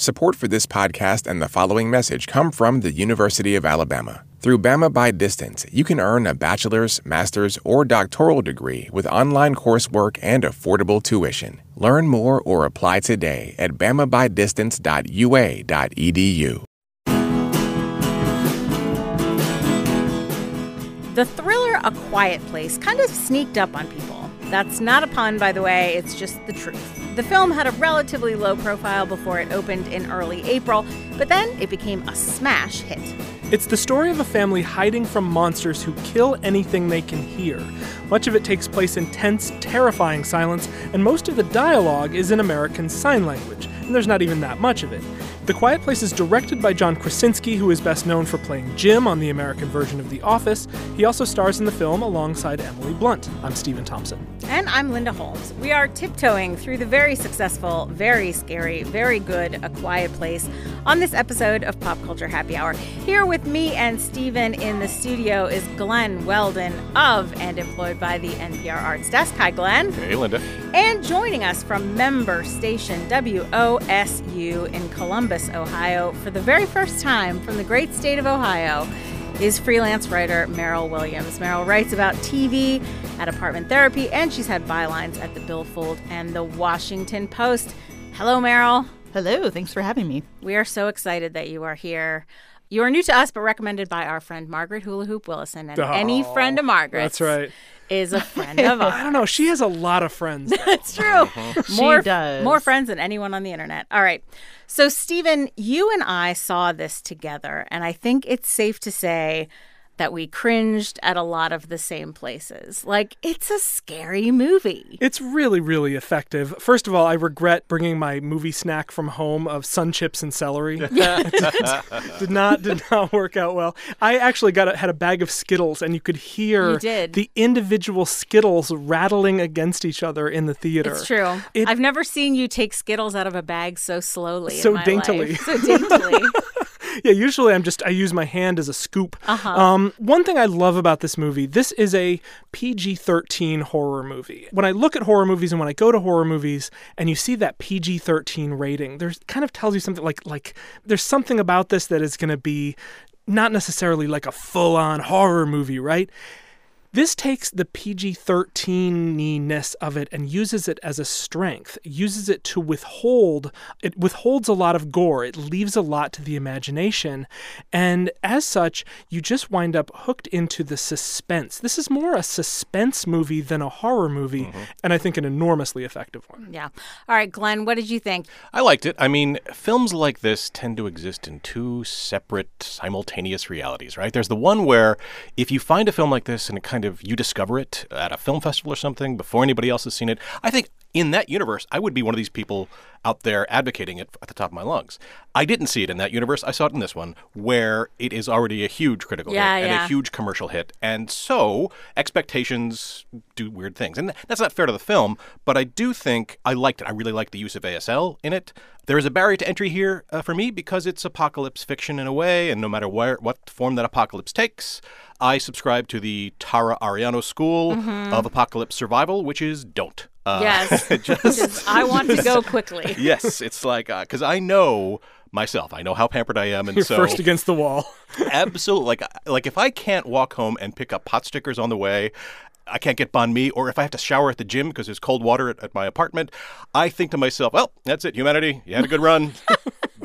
Support for this podcast and the following message come from the University of Alabama. Through Bama by Distance, you can earn a bachelor's, master's, or doctoral degree with online coursework and affordable tuition. Learn more or apply today at bamabydistance.ua.edu. The thriller A Quiet Place kind of sneaked up on people. That's not a pun, by the way, it's just the truth. The film had a relatively low profile before it opened in early April, but then it became a smash hit. It's the story of a family hiding from monsters who kill anything they can hear. Much of it takes place in tense, terrifying silence, and most of the dialogue is in American Sign Language, and there's not even that much of it. The Quiet Place is directed by John Krasinski, who is best known for playing Jim on the American version of The Office. He also stars in the film alongside Emily Blunt. I'm Stephen Thompson. And I'm Linda Holmes. We are tiptoeing through the very successful, very scary, very good A Quiet Place on this episode of Pop Culture Happy Hour. Here with me and Stephen in the studio is Glen Weldon of and employed by the NPR Arts Desk. Hi, Glen. Hey, Linda. And joining us from member station WOSU in Columbus, Ohio, for the very first time from the great state of Ohio, is freelance writer Meryl Williams. Meryl writes about TV at Apartment Therapy, and she's had bylines at the Billfold and the Washington Post. Hello, Meryl. Hello, thanks for having me. We are so excited that you are here. You are new to us, but recommended by our friend Margaret Hula Hoop Willison. And any oh, friend of Margaret's That's right. Is a friend of ours. I don't know. She has a lot of friends. That's true. Uh-huh. More, She does. More friends than anyone on the internet. All right. So, Stephen, you and I saw this together, and I think it's safe to say that we cringed at a lot of the same places. Like, it's a scary movie. It's really, really effective. First of all, I regret bringing my movie snack from home of sun chips and celery. did not did not work out well. I actually got a, had a bag of Skittles, and you could hear You did. the individual Skittles rattling against each other in the theater. It's true. It- I've never seen you take Skittles out of a bag so slowly. in So my daintily. life. So daintily. Yeah, usually I'm just I use my hand as a scoop. Uh-huh. Um, one thing I love about this movie, this is a PG-13 horror movie. When I look at horror movies and when I go to horror movies and you see that PG-13 rating, there's kind of tells you something like like there's something about this that is going to be not necessarily like a full-on horror movie, right? This takes the PG 13 ness of it and uses it as a strength, uses it to withhold, it withholds a lot of gore, it leaves a lot to the imagination. And as such, you just wind up hooked into the suspense. This is more a suspense movie than a horror movie, mm-hmm. and I think an enormously effective one. yeah. All right, Glen, what did you think? I liked it. I mean, films like this tend to exist in two separate, simultaneous realities, right? There's the one where if you find a film like this and it kind of you discover it at a film festival or something before anybody else has seen it, I think in that universe, I would be one of these people out there advocating it at the top of my lungs. I didn't see it in that universe. I saw it in this one, where it is already a huge critical Yeah, hit and yeah. a huge commercial hit. And so expectations do weird things. And that's not fair to the film, but I do think I liked it. I really liked the use of ASL in it. There is a barrier to entry here uh, for me because it's apocalypse fiction in a way, and no matter where, what form that apocalypse takes, I subscribe to the Tara Ariano school of apocalypse survival, which is don't. Uh, Yes. just- I want to go quickly. yes, it's like because I know myself. I know how pampered I am, and You're so first against the wall. absolutely like like if I can't walk home and pick up pot stickers on the way. I can't get banh mi, or if I have to shower at the gym because there's cold water at, at my apartment, I think to myself, well, that's it, humanity. You had a good run.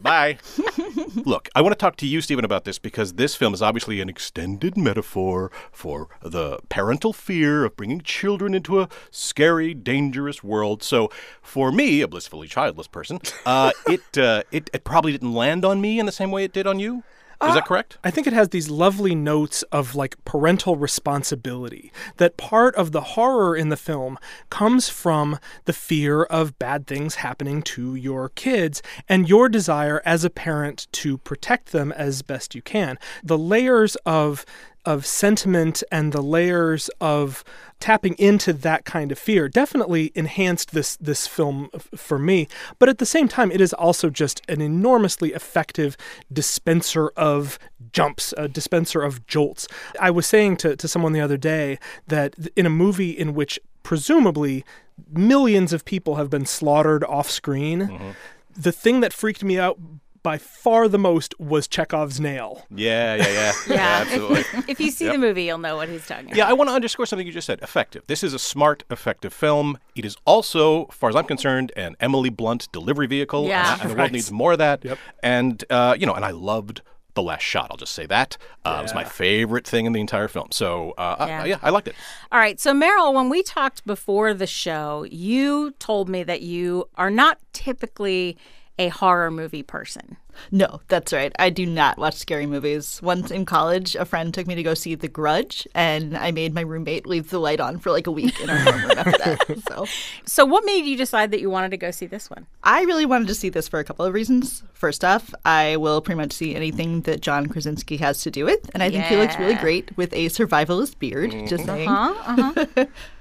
Bye. Look, I want to talk to you, Stephen, about this because this film is obviously an extended metaphor for the parental fear of bringing children into a scary, dangerous world. So, for me, a blissfully childless person, uh, it, uh, it it probably didn't land on me in the same way it did on you. Is that uh, correct? I think it has these lovely notes of like parental responsibility. That part of the horror in the film comes from the fear of bad things happening to your kids and your desire as a parent to protect them as best you can. The layers of of sentiment and the layers of tapping into that kind of fear definitely enhanced this this film f- for me. But at the same time it is also just an enormously effective dispenser of jumps a dispenser of jolts. I was saying to, to someone the other day that in a movie in which presumably millions of people have been slaughtered off screen mm-hmm. the thing that freaked me out by far the most was Chekhov's nail. Yeah, yeah, yeah. Yeah, absolutely. If, if you see the movie, you'll know what he's talking about. Yeah, I want to underscore something you just said. Effective. This is a smart, effective film. It is also, as far as I'm concerned, an Emily Blunt delivery vehicle. Yeah. And, and the world needs more of that. Yep. And, uh, you know, and I loved The Last Shot. I'll just say that. Uh, It was my favorite thing in the entire film. So, uh, I- Yeah. yeah, I liked it. All right. So, Meryl, when we talked before the show, you told me that you are not typically a horror movie person. No, that's right. I do not watch scary movies. Once in college, a friend took me to go see The Grudge, and I made my roommate leave the light on for like a week in our room after that. So So, what made you decide that you wanted to go see this one? I really wanted to see this for a couple of reasons. First off, I will pretty much see anything that John Krasinski has to do with, and I think he looks really great with a survivalist beard. Just saying. Huh? Uh-huh.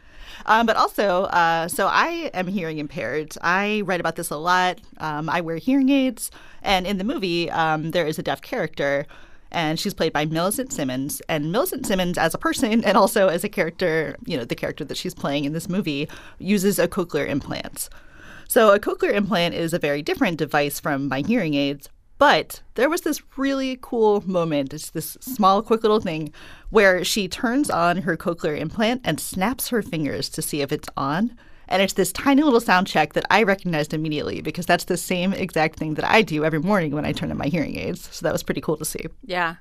Um, but also, uh, so I am hearing impaired. I write about this a lot. Um, I wear hearing aids, and in the movie, um, there is a deaf character, and she's played by Millicent Simmonds. And Millicent Simmonds, as a person and also as a character, you know, the character that she's playing in this movie, uses a cochlear implant. So a cochlear implant is a very different device from my hearing aids. But there was this really cool moment. It's this small, quick little thing where she turns on her cochlear implant and snaps her fingers to see if it's on. And it's this tiny little sound check that I recognized immediately because that's the same exact thing that I do every morning when I turn on my hearing aids. So that was pretty cool to see. Yeah.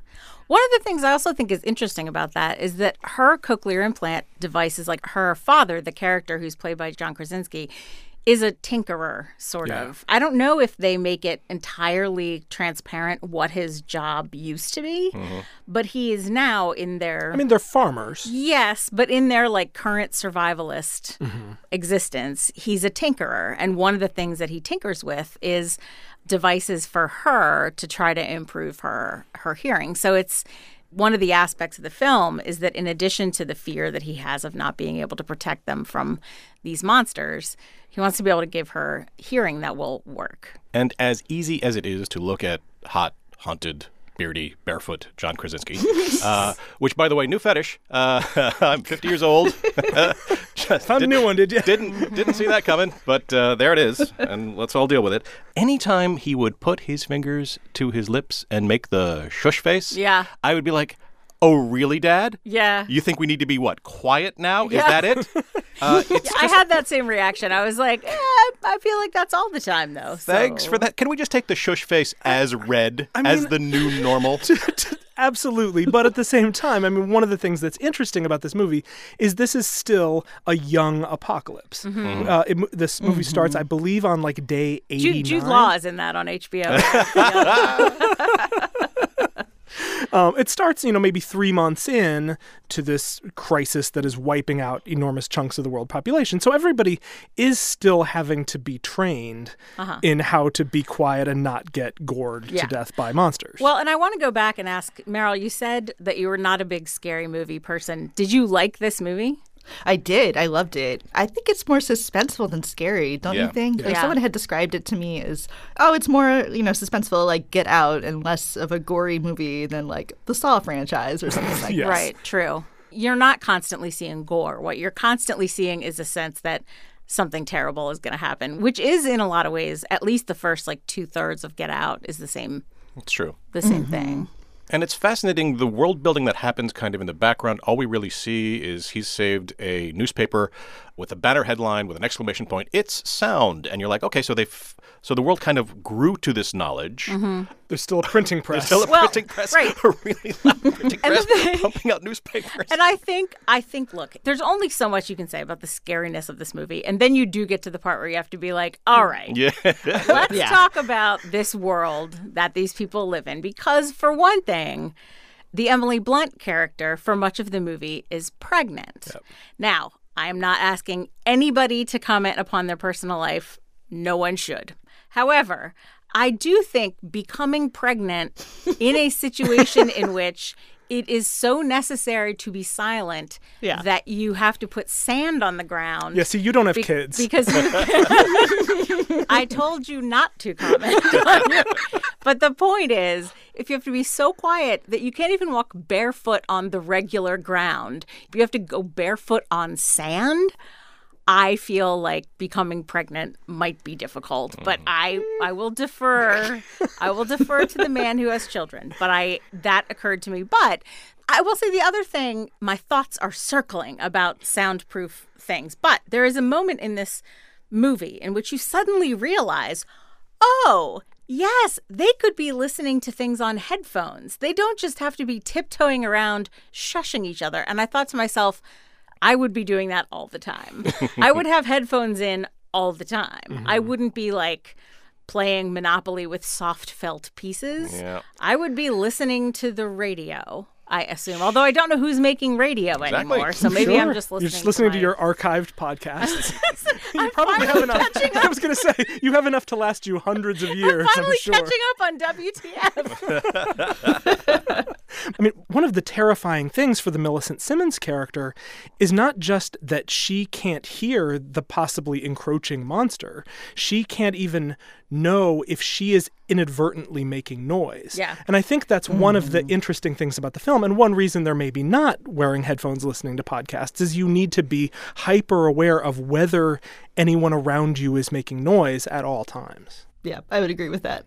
One of the things I also think is interesting about that is that her cochlear implant device is like her father, the character who's played by John Krasinski, is a tinkerer, sort Yeah. of. I don't know if they make it entirely transparent what his job used to be, mm-hmm. but he is now in their. I mean, they're farmers. Yes, but in their like current survivalist mm-hmm. existence, he's a tinkerer. And one of the things that he tinkers with is devices for her to try to improve her her hearing. So it's one of the aspects of the film is that in addition to the fear that he has of not being able to protect them from these monsters, he wants to be able to give her hearing that will work. And as easy as it is to look at hot, haunted, beardy, barefoot John Krasinski, uh, which, by the way, new fetish. Uh, I'm 50 years old. Just Found a new one, did you? didn't didn't see that coming, but uh, there it is, and let's all deal with it. Anytime he would put his fingers to his lips and make the shush face, Yeah. I would be like, "Oh, really, Dad? Yeah. You think we need to be what? Quiet now? Yeah. Is that it?" Uh, it's I had that same reaction. I was like, eh, I feel like that's all the time, though. Thanks so- for that. Can we just take the shush face as red, as mean- the new normal? Absolutely. But at the same time, I mean, one of the things that's interesting about this movie is this is still a young apocalypse. Mm-hmm. Uh, it, this movie starts, I believe, on like day 89. Jude, Jude Law is in that on HBO. Um, it starts, you know, maybe three months in to this crisis that is wiping out enormous chunks of the world population. So everybody is still having to be trained in how to be quiet and not get gored Yeah. to death by monsters. well, and I want to go back and ask Meryl. You said that you were not a big scary movie person. Did you like this movie? I did. I loved it. I think it's more suspenseful than scary, don't Yeah. you think? Like someone had described it to me as, oh, it's more, you know, suspenseful like Get Out and less of a gory movie than like the Saw franchise or something like Yes. Right, true. You're not constantly seeing gore. What you're constantly seeing is a sense that something terrible is going to happen, which is in a lot of ways, at least the first like two thirds of Get Out is the same, it's true. the same mm-hmm. thing. And it's fascinating the world building that happens kind of in the background. All we really see is he's saved a newspaper with a banner headline with an exclamation point. It's sound, and you're like, okay, so they, have so the world kind of grew to this knowledge. Mm-hmm. There's still a printing press. Still a Well, printing press, right. a really loud printing And the press, thing- pumping out newspapers. And I think, I think, look, there's only so much you can say about the scariness of this movie, and then you do get to the part where you have to be like, all right, yeah, let's talk about this world that these people live in, because for one thing, the Emily Blunt character for much of the movie is pregnant. Now, I am not asking anybody to comment upon their personal life. No one should. However, I do think becoming pregnant in a situation in which it is so necessary to be silent Yeah. that you have to put sand on the ground. yeah, see, you don't have Be- kids. Because I told you not to comment. but the point is, if you have to be so quiet that you can't even walk barefoot on the regular ground, if you have to go barefoot on sand, I feel like becoming pregnant might be difficult, but mm. I I will defer. I will defer to the man who has children. But I that occurred to me. But I will say the other thing. My thoughts are circling about soundproof things. But there is a moment in this movie in which you suddenly realize, oh. Yes, they could be listening to things on headphones. They don't just have to be tiptoeing around, shushing each other. And I thought to myself, I would be doing that all the time. I would have headphones in all the time. I mm-hmm. wouldn't be like playing Monopoly with soft felt pieces. Yeah. I would be listening to the radio, I assume. Although I don't know who's making radio anymore. So maybe I'm just listening You're just listening to, my- your archived podcasts. you I'm probably have finally enough. catching I was going to say you have enough to last you hundreds of years. I'm finally sure. catching up on WTF. I mean, one of the terrifying things for the Millicent Simmonds character is not just that she can't hear the possibly encroaching monster, she can't even know if she is inadvertently making noise. Yeah. And I think that's hmm. one of the interesting things about the film. And one reason they're maybe not wearing headphones listening to podcasts is you need to be hyper aware of whether anyone around you is making noise at all times. Yeah, I would agree with that.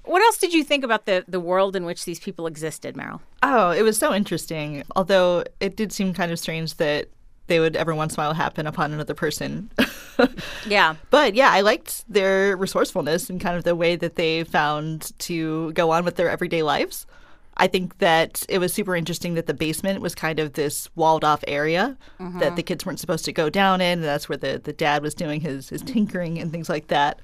what else did you think about the, the world in which these people existed, Meryl? oh, it was so interesting. Although it did seem kind of strange that they would every once in a while happen upon another person. Yeah. But yeah, I liked their resourcefulness and kind of the way that they found to go on with their everyday lives. I think that it was super interesting that the basement was kind of this walled off area that mm-hmm. the kids weren't supposed to go down in. And that's where the, the dad was doing his, his tinkering and things like that.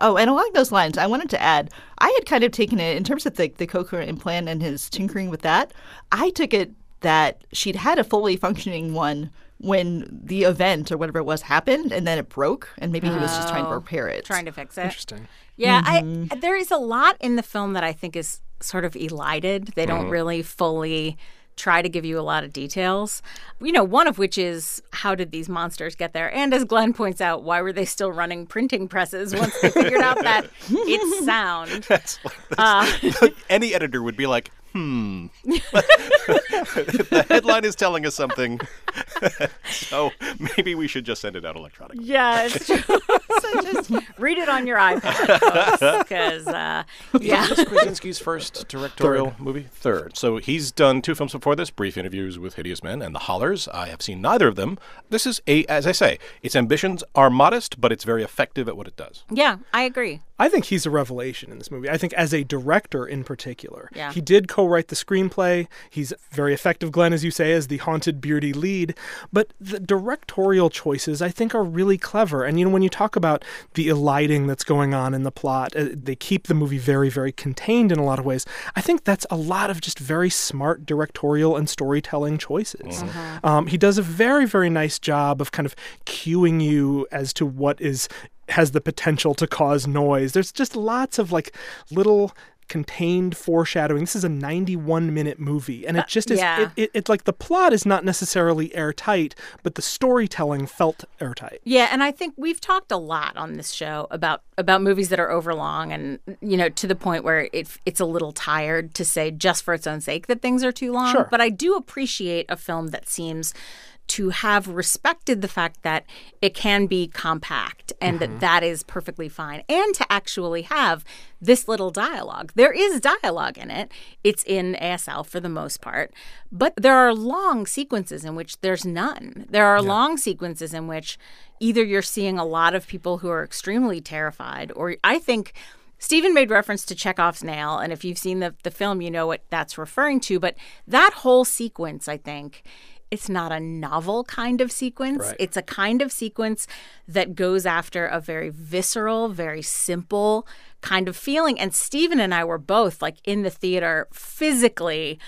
Oh, and along those lines, I wanted to add, I had kind of taken it in terms of the, the cochlear implant and his tinkering with that. I took it that she'd had a fully functioning one when the event or whatever it was happened, and then it broke, and maybe he was just trying to repair it. Trying to fix it. Interesting. Yeah, Mm-hmm. I there is a lot in the film that I think is sort of elided. They Mm-hmm. don't really fully try to give you a lot of details. You know, one of which is how did these monsters get there? And as Glen points out, why were they still running printing presses once they figured out that it's sound? That's that's- Uh. any editor would be like, hmm. the headline is telling us something. so maybe we should just send it out electronically. Yeah, it's true. so just read it on your iPad, because uh, yeah, Is this Krasinski's first directorial movie? Third. So he's done two films before this: Brief Interviews with Hideous Men and The Hollars. I have seen neither of them. This is a, as I say, its ambitions are modest, but it's very effective at what it does. yeah, I agree. I think he's a revelation in this movie. I think as a director in particular. Yeah. He did co-write the screenplay. He's very effective, Glen, as you say, as the haunted beardy lead. But the directorial choices, I think, are really clever. And you know, when you talk about the eliding that's going on in the plot, uh, they keep the movie very, very contained in a lot of ways. I think that's a lot of just very smart directorial and storytelling choices. Um, he does a very, very nice job of kind of cueing you as to what is has the potential to cause noise. There's just lots of like little contained foreshadowing. This is a 91 minute movie, and it uh, just is. yeah. It, it, it like the plot is not necessarily airtight, but the storytelling felt airtight. Yeah, and I think we've talked a lot on this show about about movies that are overlong, and you know, to the point where it it's a little tired to say just for its own sake that things are too long. Sure. But I do appreciate a film that seems to have respected the fact that it can be compact and that mm-hmm. that is perfectly fine and to actually have this little dialogue. There is dialogue in it. It's in ASL for the most part, but there are long sequences in which there's none. There are long sequences in which either you're seeing a lot of people who are extremely terrified or I think Stephen made reference to Chekhov's nail, and if you've seen the, the film, you know what that's referring to. But that whole sequence, I think, it's not a novel kind of sequence. Right. It's a kind of sequence that goes after a very visceral, very simple kind of feeling. And Stephen and I were both like in the theater physically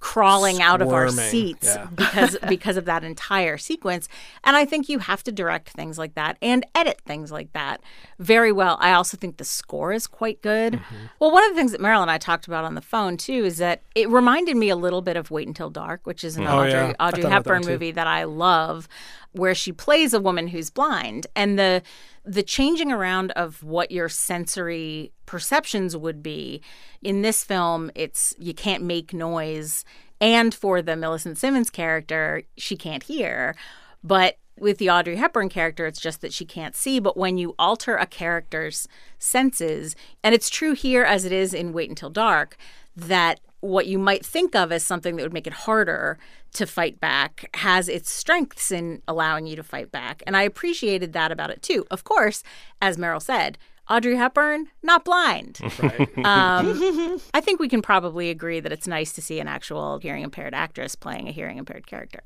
crawling out of our seats yeah. because because of that entire sequence. And I think you have to direct things like that and edit things like that very well. I also think the score is quite good. Mm-hmm. Well, one of the things that Marilyn and I talked about on the phone too is that it reminded me a little bit of Wait Until Dark, which is an Oh, Audrey, yeah. Audrey about that Hepburn movie that I love, where she plays a woman who's blind, and the the changing around of what your sensory perceptions would be in this film. It's you can't make noise, and for the Millicent Simmonds character, she can't hear, but With the Audrey Hepburn character, it's just that she can't see. But when you alter a character's senses, and it's true here as it is in Wait Until Dark, that what you might think of as something that would make it harder to fight back has its strengths in allowing you to fight back. And I appreciated that about it too. Of course, as Meryl said, Audrey Hepburn, not blind. um, I think we can probably agree that it's nice to see an actual hearing impaired actress playing a hearing impaired character.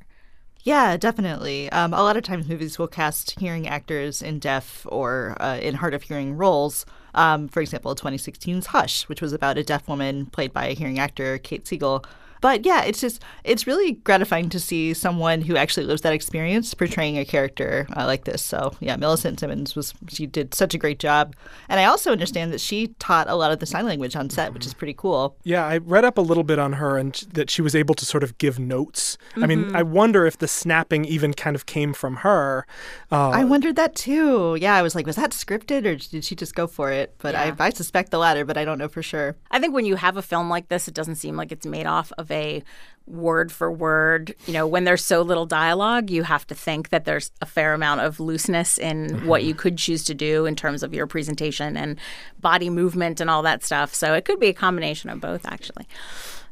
Yeah, definitely. Um, a lot of times movies will cast hearing actors in deaf or uh, in hard of hearing roles. Um, for example, 2016's Hush, which was about a deaf woman played by a hearing actor, Kate Siegel, but yeah, it's just it's really gratifying to see someone who actually lives that experience portraying a character uh, like this. So yeah, Millicent Simmonds was she did such a great job, and I also understand that she taught a lot of the sign language on set, which is pretty cool. Yeah, I read up a little bit on her and that she was able to sort of give notes. Mm-hmm. I mean, Mm-hmm. I wonder if the snapping even kind of came from her. Uh, I wondered that too. Yeah, I was like, was that scripted or did she just go for it? But Yeah. I, I suspect the latter, but I don't know for sure. I think when you have a film like this, it doesn't seem like it's made off of a word for word. You know, when there's so little dialogue, you have to think that there's a fair amount of looseness in mm-hmm. what you could choose to do in terms of your presentation and body movement and all that stuff. So it could be a combination of both, actually.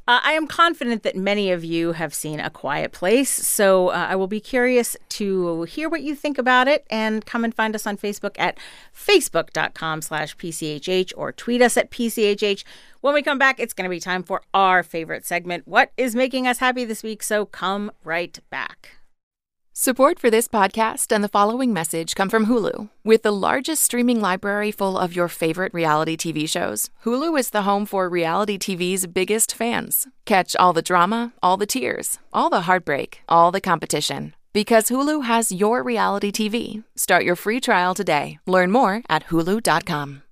Uh, I am confident that many of you have seen A Quiet Place, so uh, I will be curious to hear what you think about it and come and find us on Facebook at facebook.com slash PCHH or tweet us at PCHH. When we come back, it's going to be time for our favorite segment, What is Making Us Happy This Week? So come right back. Support for this podcast and the following message come from Hulu. With the largest streaming library full of your favorite reality TV shows, Hulu is the home for reality TV's biggest fans. Catch all the drama, all the tears, all the heartbreak, all the competition. Because Hulu has your reality TV. Start your free trial today. Learn more at hulu.com.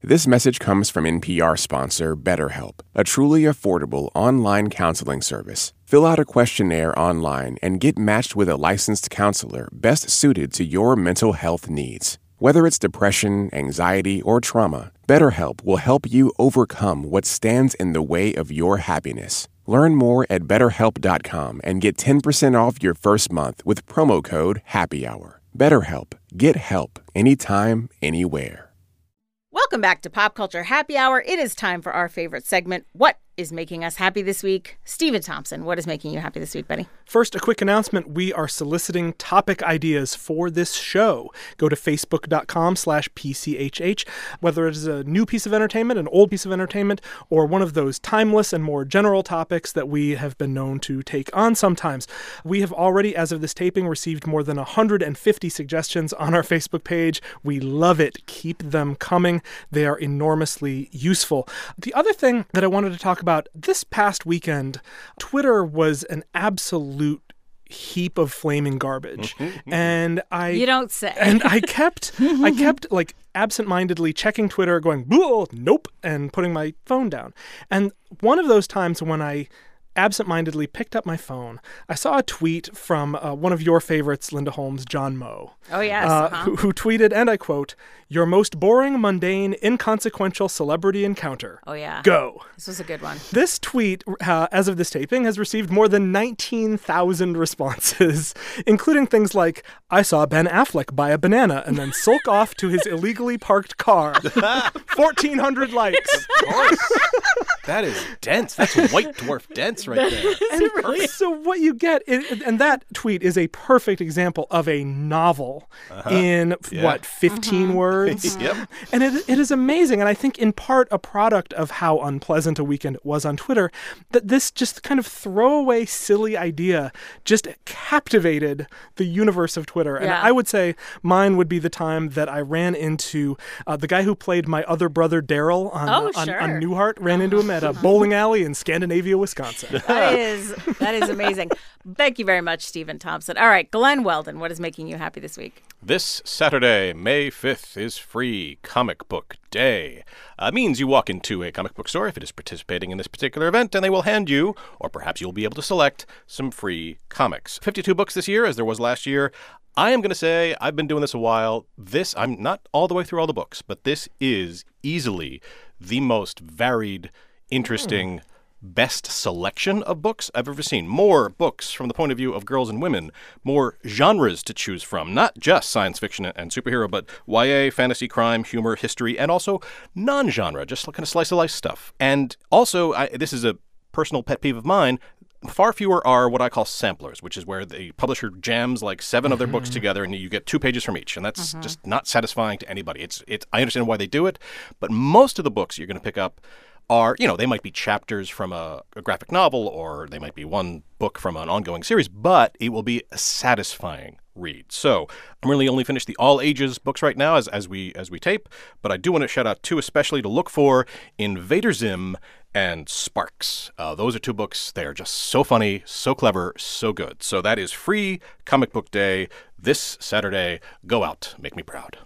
This message comes from NPR sponsor BetterHelp, a truly affordable online counseling service. Fill out a questionnaire online and get matched with a licensed counselor best suited to your mental health needs. Whether it's depression, anxiety, or trauma, BetterHelp will help you overcome what stands in the way of your happiness. Learn more at betterhelp.com and get 10% off your first month with promo code HAPPYHOUR. BetterHelp. Get help anytime, anywhere. Welcome back to Pop Culture Happy Hour. It is time for our favorite segment, What is Making Us Happy This Week? Stephen Thompson, what is making you happy this week, buddy? First, a quick announcement. We are soliciting topic ideas for this show. Go to facebook.com slash PCHH. Whether it is a new piece of entertainment, an old piece of entertainment, or one of those timeless and more general topics that we have been known to take on sometimes. We have already, as of this taping, received more than 150 suggestions on our Facebook page. We love it. Keep them coming. They are enormously useful. The other thing that I wanted to talk about this past weekend, Twitter was an absolute heap of flaming garbage. Mm-hmm, mm-hmm. and I You don't say. and I kept I kept like absentmindedly checking Twitter, going, "Whoa, nope, and putting my phone down. And one of those times when I absentmindedly picked up my phone, I saw a tweet from uh, one of your favorites, Linda Holmes, John Moe. Oh, yes, Uh, uh-huh. who, who tweeted, and I quote, Your most boring, mundane, inconsequential celebrity encounter. oh, yeah. Go. This was a good one. This tweet, uh, as of this taping, has received more than 19,000 responses, including things like, I saw Ben Affleck buy a banana and then sulk off to his illegally parked car. 1,400 likes. Of course. That is dense. That's white dwarf dense right there. And so what you get, i- and that tweet is a perfect example of a novel in Yeah. what 15 words. Yep. And it, it is amazing, and I think in part a product of how unpleasant a weekend it was on Twitter, that this just kind of throwaway, silly idea just captivated the universe of Twitter. And Yeah. I would say mine would be the time that I ran into uh, the guy who played my other brother Daryl on, Oh, on, sure. on Newhart. Ran into him at a bowling alley in Scandinavia, Wisconsin. That is that is amazing. Thank you very much, Stephen Thompson. All right, Glen Weldon, what is making you happy this week? This Saturday, May 5th, is free comic book day. Uh, means you walk into a comic book store if it is participating in this particular event, and they will hand you, or perhaps you'll be able to select, some free comics. 52 books this year, as there was last year. I am going to say, I've been doing this a while. This, I'm not all the way through all the books, but this is easily the most varied, interesting, best selection of books I've ever seen. More books from the point of view of girls and women, more genres to choose from, not just science fiction and superhero, but YA, fantasy, crime, humor, history, and also non genre, just kind of slice of life stuff. And also, I, this is a personal pet peeve of mine. Far fewer are what I call samplers, which is where the publisher jams like 7 of their books mm-hmm. together and you get two pages from each, and that's mm-hmm. just not satisfying to anybody. It's it's I understand why they do it, but most of the books you're going to pick up are, you know, they might be chapters from a, a graphic novel or they might be one book from an ongoing series, but it will be a satisfying read. So I'm really only finished the all ages books right now as, as we as we tape, but I do want to shout out two especially to look for Invader Zim and Sparks. Uh, those are two books. They are just so funny, so clever, so good. So that is free comic book day this Saturday. Go out, make me proud.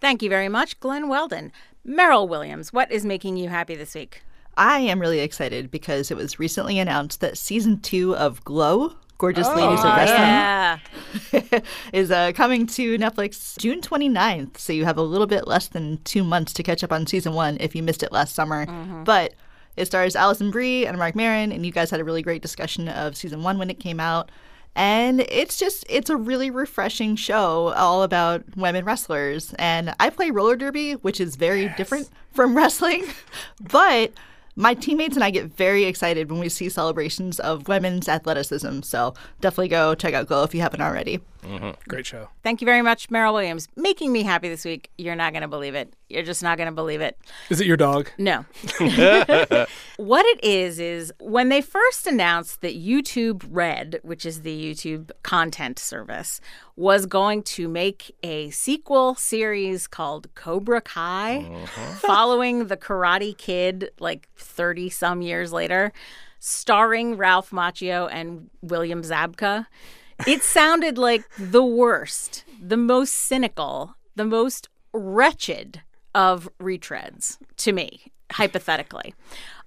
Thank you very much, Glen Weldon. Meryl Williams, what is making you happy this week? I am really excited because it was recently announced that season two of Glow, Gorgeous Ladies of Wrestling, Yeah. is uh, coming to Netflix June 29th. So you have a little bit less than two months to catch up on season one if you missed it last summer. But it stars Alison Brie and Marc Maron, and you guys had a really great discussion of season one when it came out. And it's just, it's a really refreshing show all about women wrestlers. And I play roller derby, which is very different from wrestling. but my teammates and I get very excited when we see celebrations of women's athleticism. So definitely go check out Glow if you haven't already. Mm-hmm. Great show. Thank you very much, Meryl Williams. Making me happy this week. You're not going to believe it. You're just not going to believe it. Is it your dog? No. what it is, is when they first announced that YouTube Red, which is the YouTube content service, was going to make a sequel series called Cobra Kai, mm-hmm. following the Karate Kid like 30 some years later, starring Ralph Macchio and William Zabka. It sounded like the worst, the most cynical, the most wretched of retreads to me, hypothetically.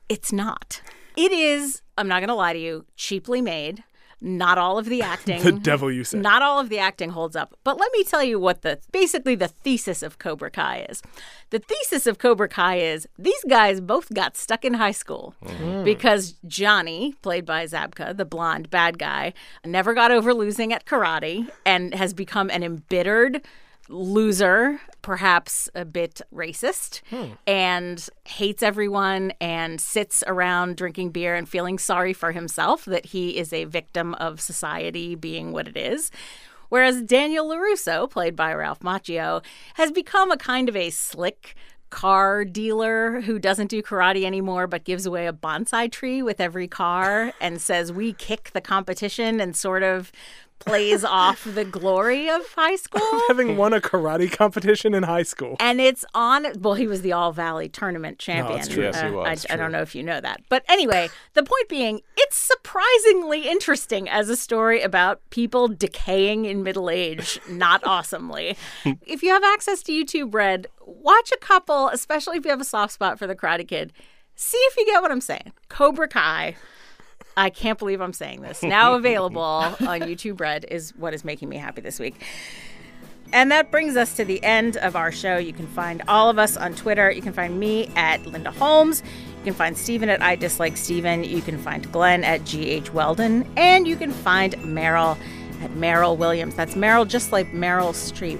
It's not. It is, I'm not going to lie to you, cheaply made. Not all of the acting. The devil you said. Not all of the acting holds up. But let me tell you what the basically the thesis of Cobra Kai is. The thesis of Cobra Kai is these guys both got stuck in high school mm. because Johnny, played by Zabka, the blonde bad guy, never got over losing at karate and has become an embittered loser, perhaps a bit racist, hmm. and hates everyone and sits around drinking beer and feeling sorry for himself that he is a victim of society being what it is. Whereas Daniel LaRusso, played by Ralph Macchio, has become a kind of a slick car dealer who doesn't do karate anymore but gives away a bonsai tree with every car and says we kick the competition and sort of plays off the glory of high school. Having won a karate competition in high school. And it's on. Well, he was the All Valley Tournament champion. it's true. Yes, he Uh, was, I, I don't know if you know that, but anyway, the point being, it's surprisingly interesting as a story about people decaying in middle age, not awesomely. if you have access to YouTube Red, watch a couple, especially if you have a soft spot for the Karate Kid. See if you get what I'm saying. Cobra Kai. I can't believe I'm saying this. Now available on YouTube Red is what is making me happy this week. And that brings us to the end of our show. You can find all of us on Twitter. You can find me at Linda Holmes. You can find Stephen at I Dislike Stephen. You can find Glen at GH Weldon. And you can find Meryl at Meryl Williams. That's Meryl just like Meryl Streep.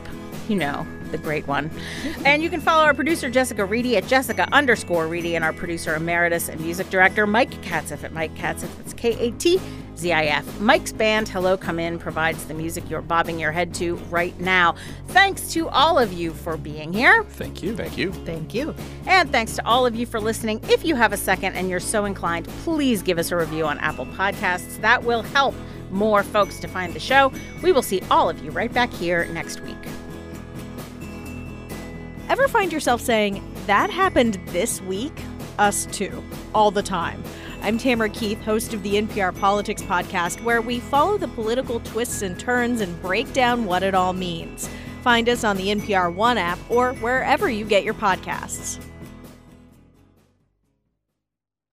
You know, the great one. and you can follow our producer Jessica Reedy at Jessica underscore Reedy and our producer emeritus and music director Mike Katzif at Mike Katzif. That's K A T Z I F. Mike's band Hello Come In provides the music you're bobbing your head to right now. Thanks to all of you for being here. Thank you. Thank you. Thank you. And thanks to all of you for listening. If you have a second and you're so inclined, please give us a review on Apple Podcasts. That will help more folks to find the show. We will see all of you right back here next week. Ever find yourself saying, that happened this week? Us too, all the time. I'm Tamara Keith, host of the NPR Politics Podcast, where we follow the political twists and turns and break down what it all means. Find us on the NPR One app or wherever you get your podcasts.